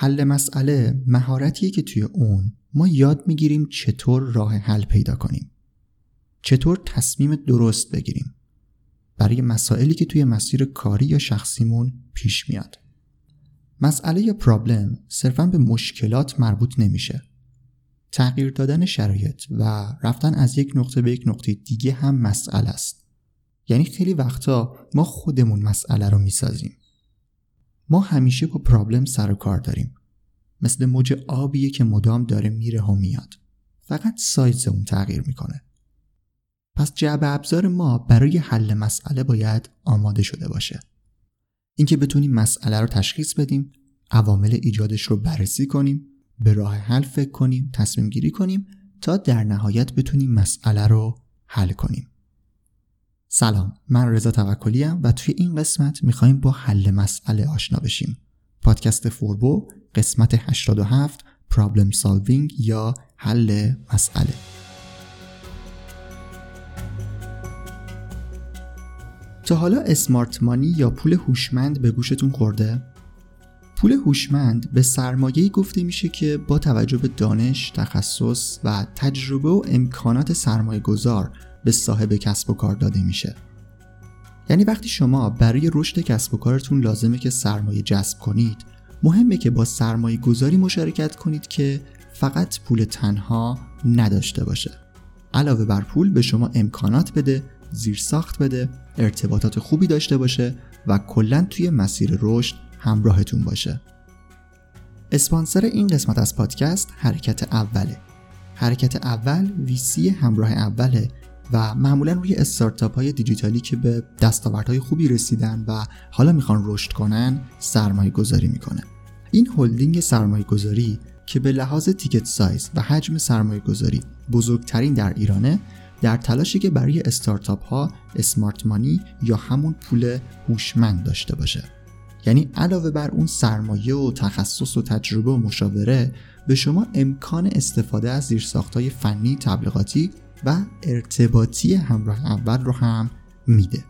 حل مسئله مهارتیه که توی اون ما یاد می‌گیریم چطور راه حل پیدا کنیم. چطور تصمیم درست بگیریم. برای مسائلی که توی مسیر کاری یا شخصیمون پیش میاد. مسئله یا پرابلم صرفا به مشکلات مربوط نمیشه. تغییر دادن شرایط و رفتن از یک نقطه به یک نقطه دیگه هم مسئله است. یعنی خیلی وقتا ما خودمون مسئله رو می‌سازیم. ما همیشه با پرابلم سر و کار داریم. مثل موج آبیه که مدام داره میره و میاد. فقط سایز اون تغییر می‌کنه. پس جعب ابزار ما برای حل مسئله باید آماده شده باشه. اینکه بتونیم مسئله رو تشخیص بدیم عوامل ایجادش رو بررسی کنیم به راه حل فکر کنیم تصمیم گیری کنیم تا در نهایت بتونیم مسئله رو حل کنیم. سلام من رضا توکلی و توی این قسمت می‌خوایم با حل مسئله آشنا بشیم پادکست فوربو قسمت 87 پرابلم سالوینگ یا حل مسئله تا حالا اسمارت مانی یا پول هوشمند به گوشتون خورده؟ پول هوشمند به سرمایه‌ای گفته میشه که با توجه به دانش، تخصص و تجربه و امکانات سرمایه گذار به صاحب کسب و کار داده میشه. یعنی وقتی شما برای رشد کسب و کارتون لازمه که سرمایه جذب کنید، مهمه که با سرمایه گذاری مشارکت کنید که فقط پول تنها نداشته باشه. علاوه بر پول به شما امکانات بده زیر ساخت بده ارتباطات خوبی داشته باشه و کلا توی مسیر رشد همراهتون باشه اسپانسر این قسمت از پادکست حرکت اوله حرکت اول ویسی همراه اوله و معمولا روی استارتاپ های دیجیتالی که به دستاوردهای خوبی رسیدن و حالا می‌خوان رشد کنن سرمایه گذاری می‌کنه این هلدینگ سرمایه گذاری که به لحاظ تیکت سایز و حجم سرمایه گذاری بزرگترین در ایرانه در تلاشی که برای استارتاپ ها اسمارت مانی یا همون پول هوشمند داشته باشه. یعنی علاوه بر اون سرمایه و تخصص و تجربه و مشاوره به شما امکان استفاده از زیرساختهای فنی تبلیغاتی و ارتباطی همراه اول رو هم میده.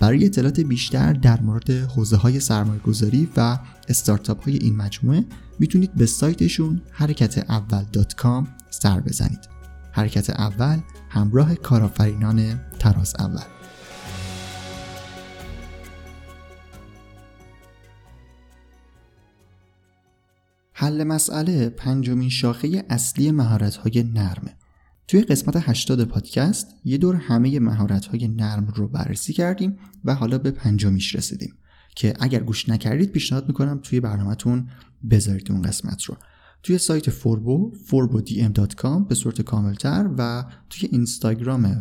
برای اطلاعات بیشتر در مورد حوزه های سرمایه گذاری و استارتاپ های این مجموعه می‌تونید به سایتشون حرکت اول سر بزنید. حرکت اول همراه کارآفرینان تراز اول. حل مسئله پنجمین شاخه اصلی مهارت‌های نرمه. توی قسمت 80 پادکست یه دور همه مهارت‌های نرم رو بررسی کردیم و حالا به پنجمیش رسیدیم که اگر گوش نکردید پیشنهاد می‌کنم توی برنامهتون بذارید اون قسمت رو. توی سایت فوربو forbodm.com به صورت کاملتر و توی اینستاگرام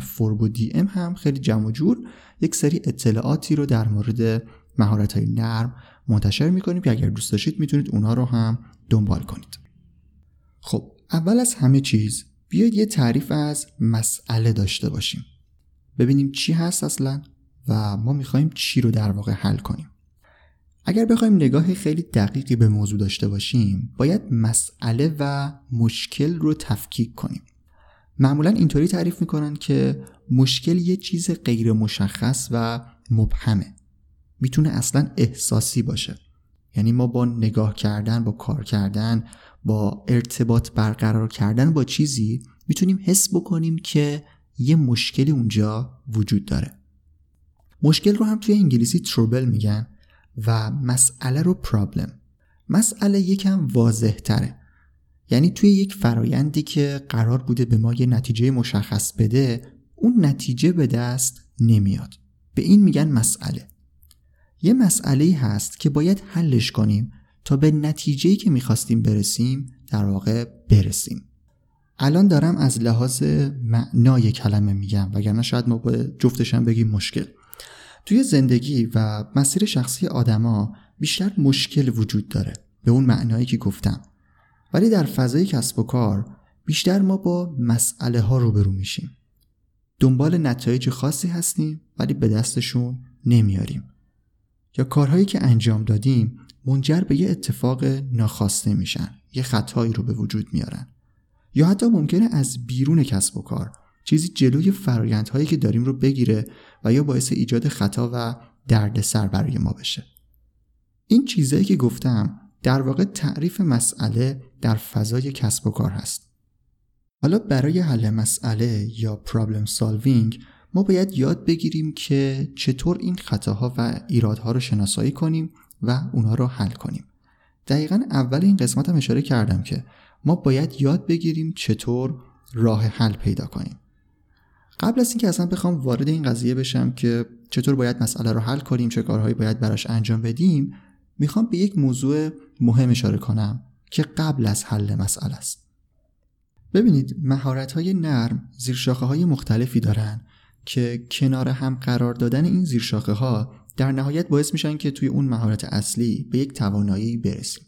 ام هم خیلی جمع جور یک سری اطلاعاتی رو در مورد مهارت های نرم منتشر می‌کنیم که اگر دوست داشتید می‌تونید اونها رو هم دنبال کنید خب اول از همه چیز بیاید یه تعریف از مسئله داشته باشیم. ببینیم چی هست اصلا و ما می‌خوایم چی رو در واقع حل کنیم. اگر بخوایم نگاه خیلی دقیقی به موضوع داشته باشیم باید مسئله و مشکل رو تفکیک کنیم. معمولا اینطوری تعریف می‌کنن که مشکل یه چیز غیر مشخص و مبهمه. می‌تونه اصلا احساسی باشه. یعنی ما با نگاه کردن با کار کردن با ارتباط برقرار کردن با چیزی می‌تونیم حس بکنیم که یه مشکلی اونجا وجود داره. مشکل رو هم توی انگلیسی تروبل میگن و مسئله رو پرابلم مسئله یکم واضح تره یعنی توی یک فرایندی که قرار بوده به ما یه نتیجه مشخص بده اون نتیجه به دست نمیاد. به این میگن مسئله. یه مسئله هست که باید حلش کنیم تا به نتیجه که می‌خواستیم برسیم در واقع برسیم. الان دارم از لحاظ معنای کلمه میگم وگرنه شاید ما با جفتشم بگیم مشکل. توی زندگی و مسیر شخصی آدما بیشتر مشکل وجود داره به اون معنایی که گفتم. ولی در فضای کسب و کار بیشتر ما با مسئله ها روبرو میشیم. دنبال نتایج خاصی هستیم ولی به دستشون نمیاریم یا کارهایی که انجام دادیم منجر به یه اتفاق ناخواسته میشن. یه خطایی رو به وجود میارن. یا حتی ممکنه از بیرون کسب و کار. چیزی جلوی فرایندهایی که داریم رو بگیره و یا باعث ایجاد خطا و دردسر برای ما بشه. این چیزایی که گفتم در واقع تعریف مسئله در فضای کسب و کار هست. حالا برای حل مسئله یا پرابلم سالوینگ ما باید یاد بگیریم که چطور این خطاها و ایرادها رو شناسایی کنیم و اونها رو حل کنیم. دقیقا اول این قسمت هم اشاره کردم که ما باید یاد بگیریم چطور راه حل پیدا کنیم. قبل از اینکه اصلا بخوام وارد این قضیه بشم که چطور باید مسئله رو حل کنیم چه کارهایی باید براش انجام بدیم می‌خوام به یک موضوع مهم اشاره کنم که قبل از حل مسئله است. ببینید مهارت های نرم زیرشاخه های مختلفی دارن که کنار هم قرار دادن این زیرشاخه ها در نهایت باعث میشن که توی اون مهارت اصلی به یک توانایی برسیم.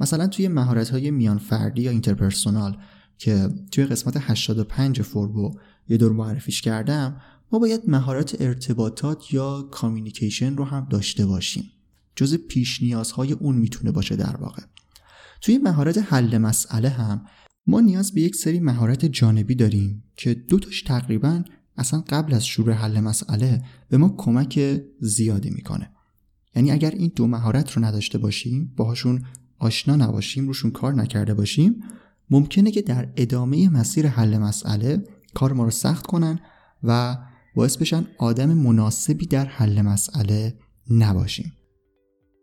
مثلا توی مهارت های میان فردی یا interpersonal که توی قسمت 85 فوربو یه دور معرفیش کردم ما باید مهارت ارتباطات یا communication رو هم داشته باشیم. جز پیش نیازهای اون می‌تونه باشه در واقع. توی مهارت حل مسئله هم ما نیاز به یک سری مهارت جانبی داریم که دو تاش تقریبا اصلا قبل از شروع حل مسئله به ما کمک زیادی می‌کنه. یعنی اگر این دو مهارت رو نداشته باشیم باهاشون آشنا نباشیم روشون کار نکرده باشیم ممکنه که در ادامه مسیر حل مسئله کار ما رو سخت کنن و باعث بشن آدم مناسبی در حل مسئله نباشیم.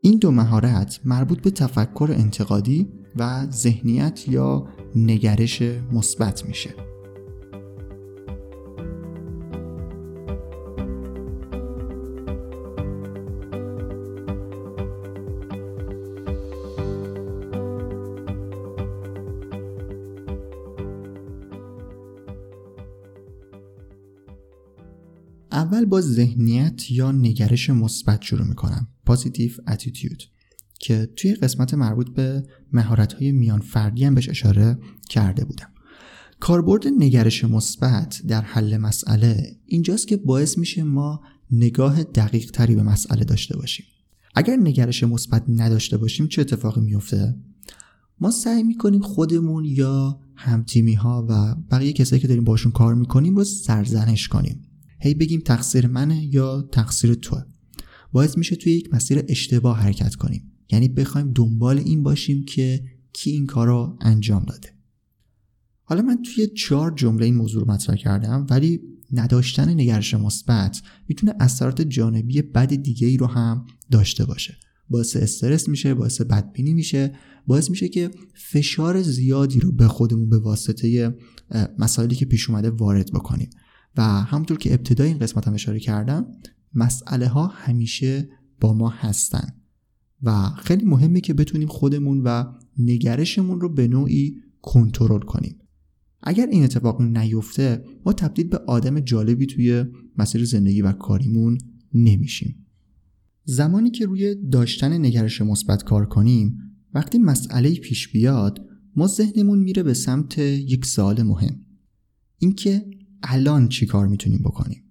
این دو مهارت مربوط به تفکر انتقادی و ذهنیت یا نگرش مثبت میشه. با ذهنیت یا نگرش مثبت شروع می‌کنم. پازیتیو اتیتیود که توی قسمت مربوط به مهارت های میان فردی هم بهش اشاره کرده بودم. کاربرد نگرش مثبت در حل مسئله اینجاست که باعث میشه ما نگاه دقیق تری به مسئله داشته باشیم. اگر نگرش مثبت نداشته باشیم چه اتفاقی میفته ما سعی می‌کنیم خودمون یا همتیمی ها و بقیه کسایی که داریم باشون کار می‌کنیم رو سرزنش کنیم. هی بگیم تقصیر منه یا تقصیر توه. باعث میشه توی یک مسیر اشتباه حرکت کنیم. یعنی بخوایم دنبال این باشیم که کی این کار رو انجام داده. حالا من توی چهار جمله این موضوع رو مطرح کردم ولی نداشتن نگرش مثبت می‌تونه اثرات جانبی بد دیگه ای رو هم داشته باشه. باعث استرس میشه باعث بدبینی میشه باعث میشه که فشار زیادی رو به خودمون به واسطه مسائلی که پیش اومده وارد بکنیم. و همونطور که ابتدای این قسمت هم اشاره کردم مسئله ها همیشه با ما هستن. و خیلی مهمه که بتونیم خودمون و نگرشمون رو به نوعی کنترل کنیم. اگر این اتفاق نیفته ما تبدیل به آدم جالبی توی مسیر زندگی و کاریمون نمیشیم. زمانی که روی داشتن نگرش مثبت کار کنیم وقتی مسئله پیش بیاد ما ذهنمون میره به سمت یک سوال مهم. اینکه الان چی کار می‌تونیم بکنیم؟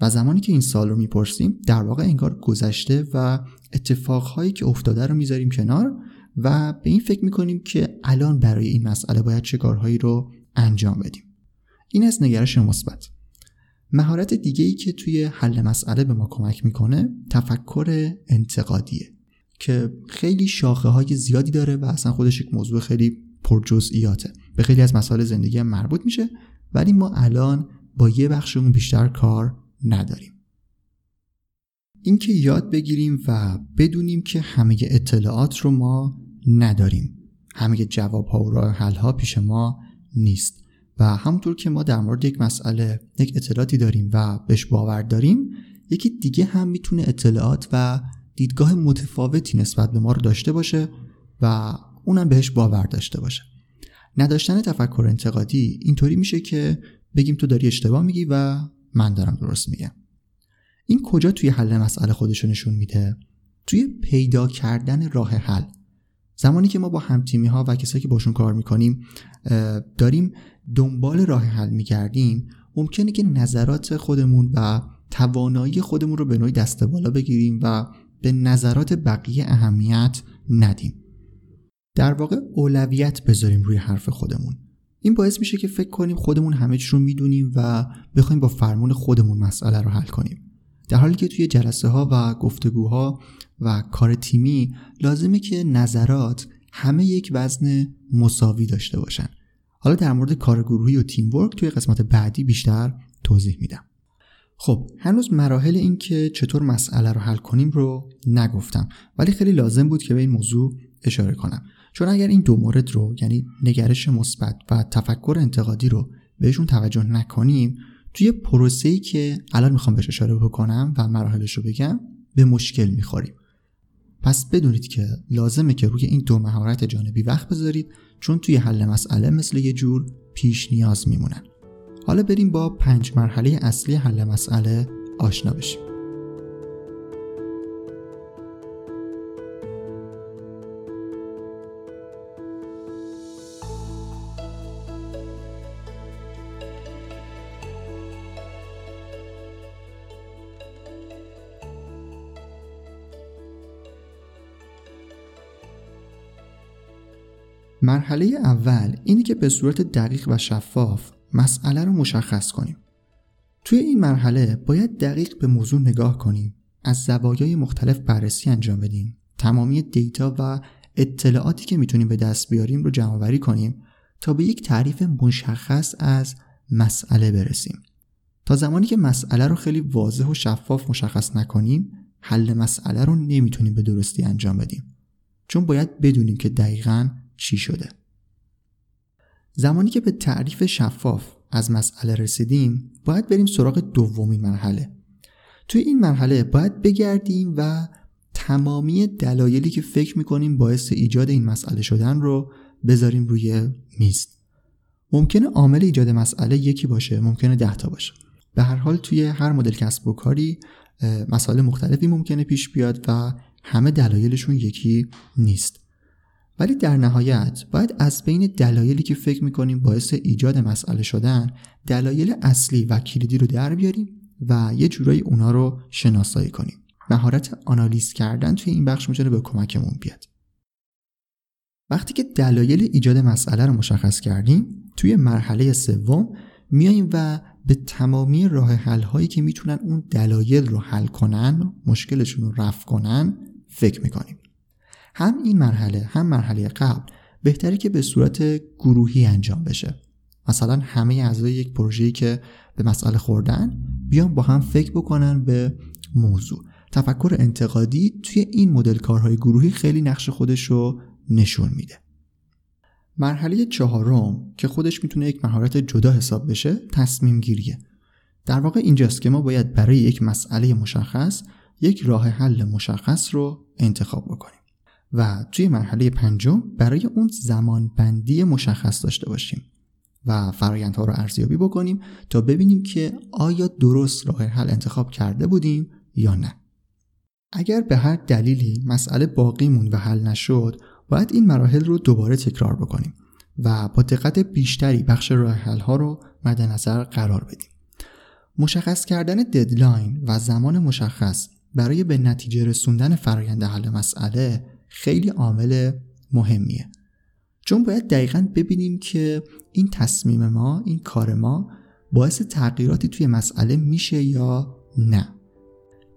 و زمانی که این سال رو می‌پرسیم در واقع انگار گذشته و اتفاقهایی که افتاده رو می‌ذاریم کنار و به این فکر می‌کنیم که الان برای این مسئله باید چه کارهایی رو انجام بدیم. این از نگرش مثبت. مهارت دیگه ای که توی حل مسئله به ما کمک می‌کنه تفکر انتقادیه که خیلی شاخه های زیادی داره و اصلا خودش یک موضوع خیلی پرجزئیاته. به خیلی از مسائل زندگی هم مربوط میشه. ولی ما الان با یه بخشمون بیشتر کار نداریم. اینکه یاد بگیریم و بدونیم که همه اطلاعات رو ما نداریم. همه جواب ها و راه حل ها پیش ما نیست. و همونطور که ما در مورد یک مسئله یک اطلاعاتی داریم و بهش باور داریم یکی دیگه هم می‌تونه اطلاعات و دیدگاه متفاوتی نسبت به ما رو داشته باشه و اونم بهش باور داشته باشه. نداشتن تفکر انتقادی اینطوری میشه که بگیم تو داری اشتباه میگی و من دارم درست میگم. این کجا توی حل مسئله خودشو نشون میده؟ توی پیدا کردن راه حل. زمانی که ما با همتیمی ها و کسایی که باشون کار می‌کنیم داریم دنبال راه حل میگردیم ممکنه که نظرات خودمون و توانایی خودمون رو به نوعی دست بالا بگیریم و به نظرات بقیه اهمیت ندیم. در واقع اولویت بذاریم روی حرف خودمون. این باعث میشه که فکر کنیم خودمون همه چی رو می‌دونیم و بخوایم با فرمون خودمون مسئله رو حل کنیم. در حالی که توی جلسه ها و گفتگوها و کار تیمی لازمه که نظرات همه یک وزن مساوی داشته باشن. حالا در مورد کار گروهی و تیم ورک توی قسمت بعدی بیشتر توضیح میدم. خب هنوز مراحل این که چطور مسئله رو حل کنیم رو نگفتم ولی خیلی لازم بود که به این موضوع اشاره کنم. چون اگر این دو مورد رو یعنی نگرش مثبت و تفکر انتقادی رو بهشون توجه نکنیم توی پروسه‌ای که الان می‌خوام بهش اشاره بکنم و مراحلش رو بگم به مشکل می‌خوریم. پس بدونید که لازمه که روی این دو مهارت جانبی وقت بذارید چون توی حل مسئله مثل یه جور پیش نیاز میمونن. حالا بریم با پنج مرحله اصلی حل مسئله آشنا بشیم. مرحله اول اینه که به صورت دقیق و شفاف مسئله رو مشخص کنیم. توی این مرحله باید دقیق به موضوع نگاه کنیم. از زوایای مختلف بررسی انجام بدیم. تمامی دیتا و اطلاعاتی که می‌تونیم به دست بیاریم رو جمع کنیم تا به یک تعریف مشخص از مسئله برسیم. تا زمانی که مسئله رو خیلی واضح و شفاف مشخص نکنیم حل مسئله رو نمی‌تونیم به درستی انجام بدیم. چون باید بدونیم که دقیقاً چی شده. زمانی که به تعریف شفاف از مسئله رسیدیم باید بریم سراغ دومین مرحله. توی این مرحله باید بگردیم و تمامی دلایلی که فکر می‌کنیم باعث ایجاد این مسئله شدن رو بذاریم روی میز. ممکنه عامل ایجاد مسئله یکی باشه ممکنه ده تا باشه. به هر حال توی هر مدل کسب و کاری مسائل مختلفی ممکنه پیش بیاد و همه دلایلشون یکی نیست. ولی در نهایت باید از بین دلایلی که فکر می‌کنیم باعث ایجاد مسئله شدن دلایل اصلی و کلیدی رو در بیاریم و یه جورایی اونا رو شناسایی کنیم. مهارت آنالیز کردن توی این بخش می‌تونه به کمکمون بیاد. وقتی که دلایل ایجاد مسئله رو مشخص کردیم توی مرحله سوم میاییم و به تمامی راه حل هایی که می‌تونن اون دلایل رو حل کنن مشکلشون رو رفع کنن فکر می‌کنیم. هم این مرحله هم مرحله قبل بهتره که به صورت گروهی انجام بشه. مثلا همه اعضای یک پروژه‌ای که به مسئله خوردن بیان با هم فکر بکنن به موضوع. تفکر انتقادی توی این مدل کارهای گروهی خیلی نقش خودش رو نشون میده. مرحله چهارم که خودش می‌تونه یک مهارت جدا حساب بشه تصمیم گیریه در واقع اینجاست که ما باید برای یک مسئله مشخص یک راه حل مشخص رو انتخاب بکنیم. و توی مرحله پنجم برای اون زمان بندی مشخص داشته باشیم و فرایندها رو ارزیابی بکنیم تا ببینیم که آیا درست راه حل انتخاب کرده بودیم یا نه. اگر به هر دلیلی مسئله باقی و حل نشد باید این مراحل رو دوباره تکرار بکنیم و با دقت بیشتری بخش راه حل ها رو مد نظر قرار بدیم. مشخص کردن ددلاین و زمان مشخص برای به نتیجه رسوندن فرایند حل مسئله خیلی عامل مهمیه. چون باید دقیقا ببینیم که این تصمیم ما این کار ما باعث تغییراتی توی مسئله میشه یا نه.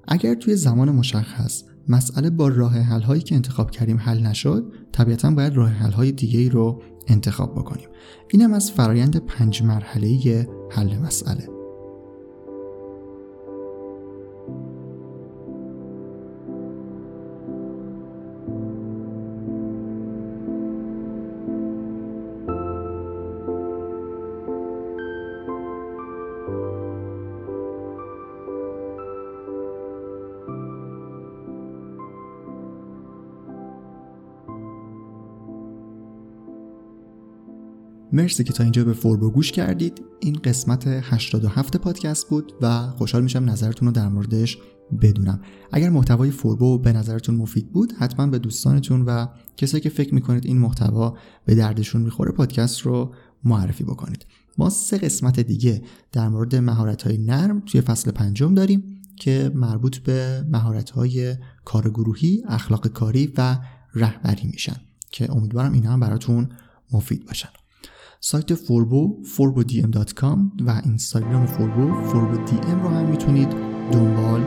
اگر توی زمان مشخص مسئله با راه حل هایی که انتخاب کردیم حل نشد طبیعتا باید راه حل های دیگه رو انتخاب بکنیم. اینم از فرایند پنج مرحله حل مسئله. مرسی که تا اینجا به فوربو گوش کردید. این قسمت 87 پادکست بود و خوشحال میشم نظرتون رو در موردش بدونم. اگر محتوای فوربو به نظرتون مفید بود حتما به دوستانتون و کسایی که فکر می‌کنید این محتوا به دردشون می‌خوره پادکست رو معرفی بکنید. ما سه قسمت دیگه در مورد مهارت های نرم توی فصل پنجم داریم که مربوط به مهارت های کار گروهی، اخلاق کاری و رهبری میشن که امیدوارم اینا هم براتون مفید باشن. سایت فوربو forbodm.com و اینستاگرام فوربو ام رو هم می‌تونید دنبال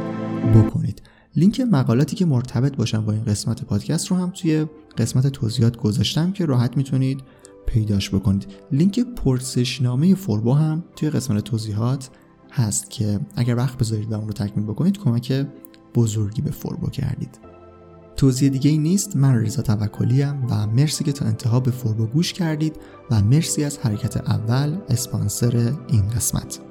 بکنید. لینک مقالاتی که مرتبط باشن با این قسمت پادکست رو هم توی قسمت توضیحات گذاشتم که راحت می‌تونید پیداش بکنید. لینک پرسشنامه فوربو هم توی قسمت توضیحات هست که اگر وقت بذارید و اون رو تکمیل بکنید کمک بزرگی به فوربو کردید. توضیح دیگه ای نیست. من رضا توکلی و مرسی که تا انتها به فوربو گوش کردید و مرسی از حرکت اول اسپانسر این قسمت.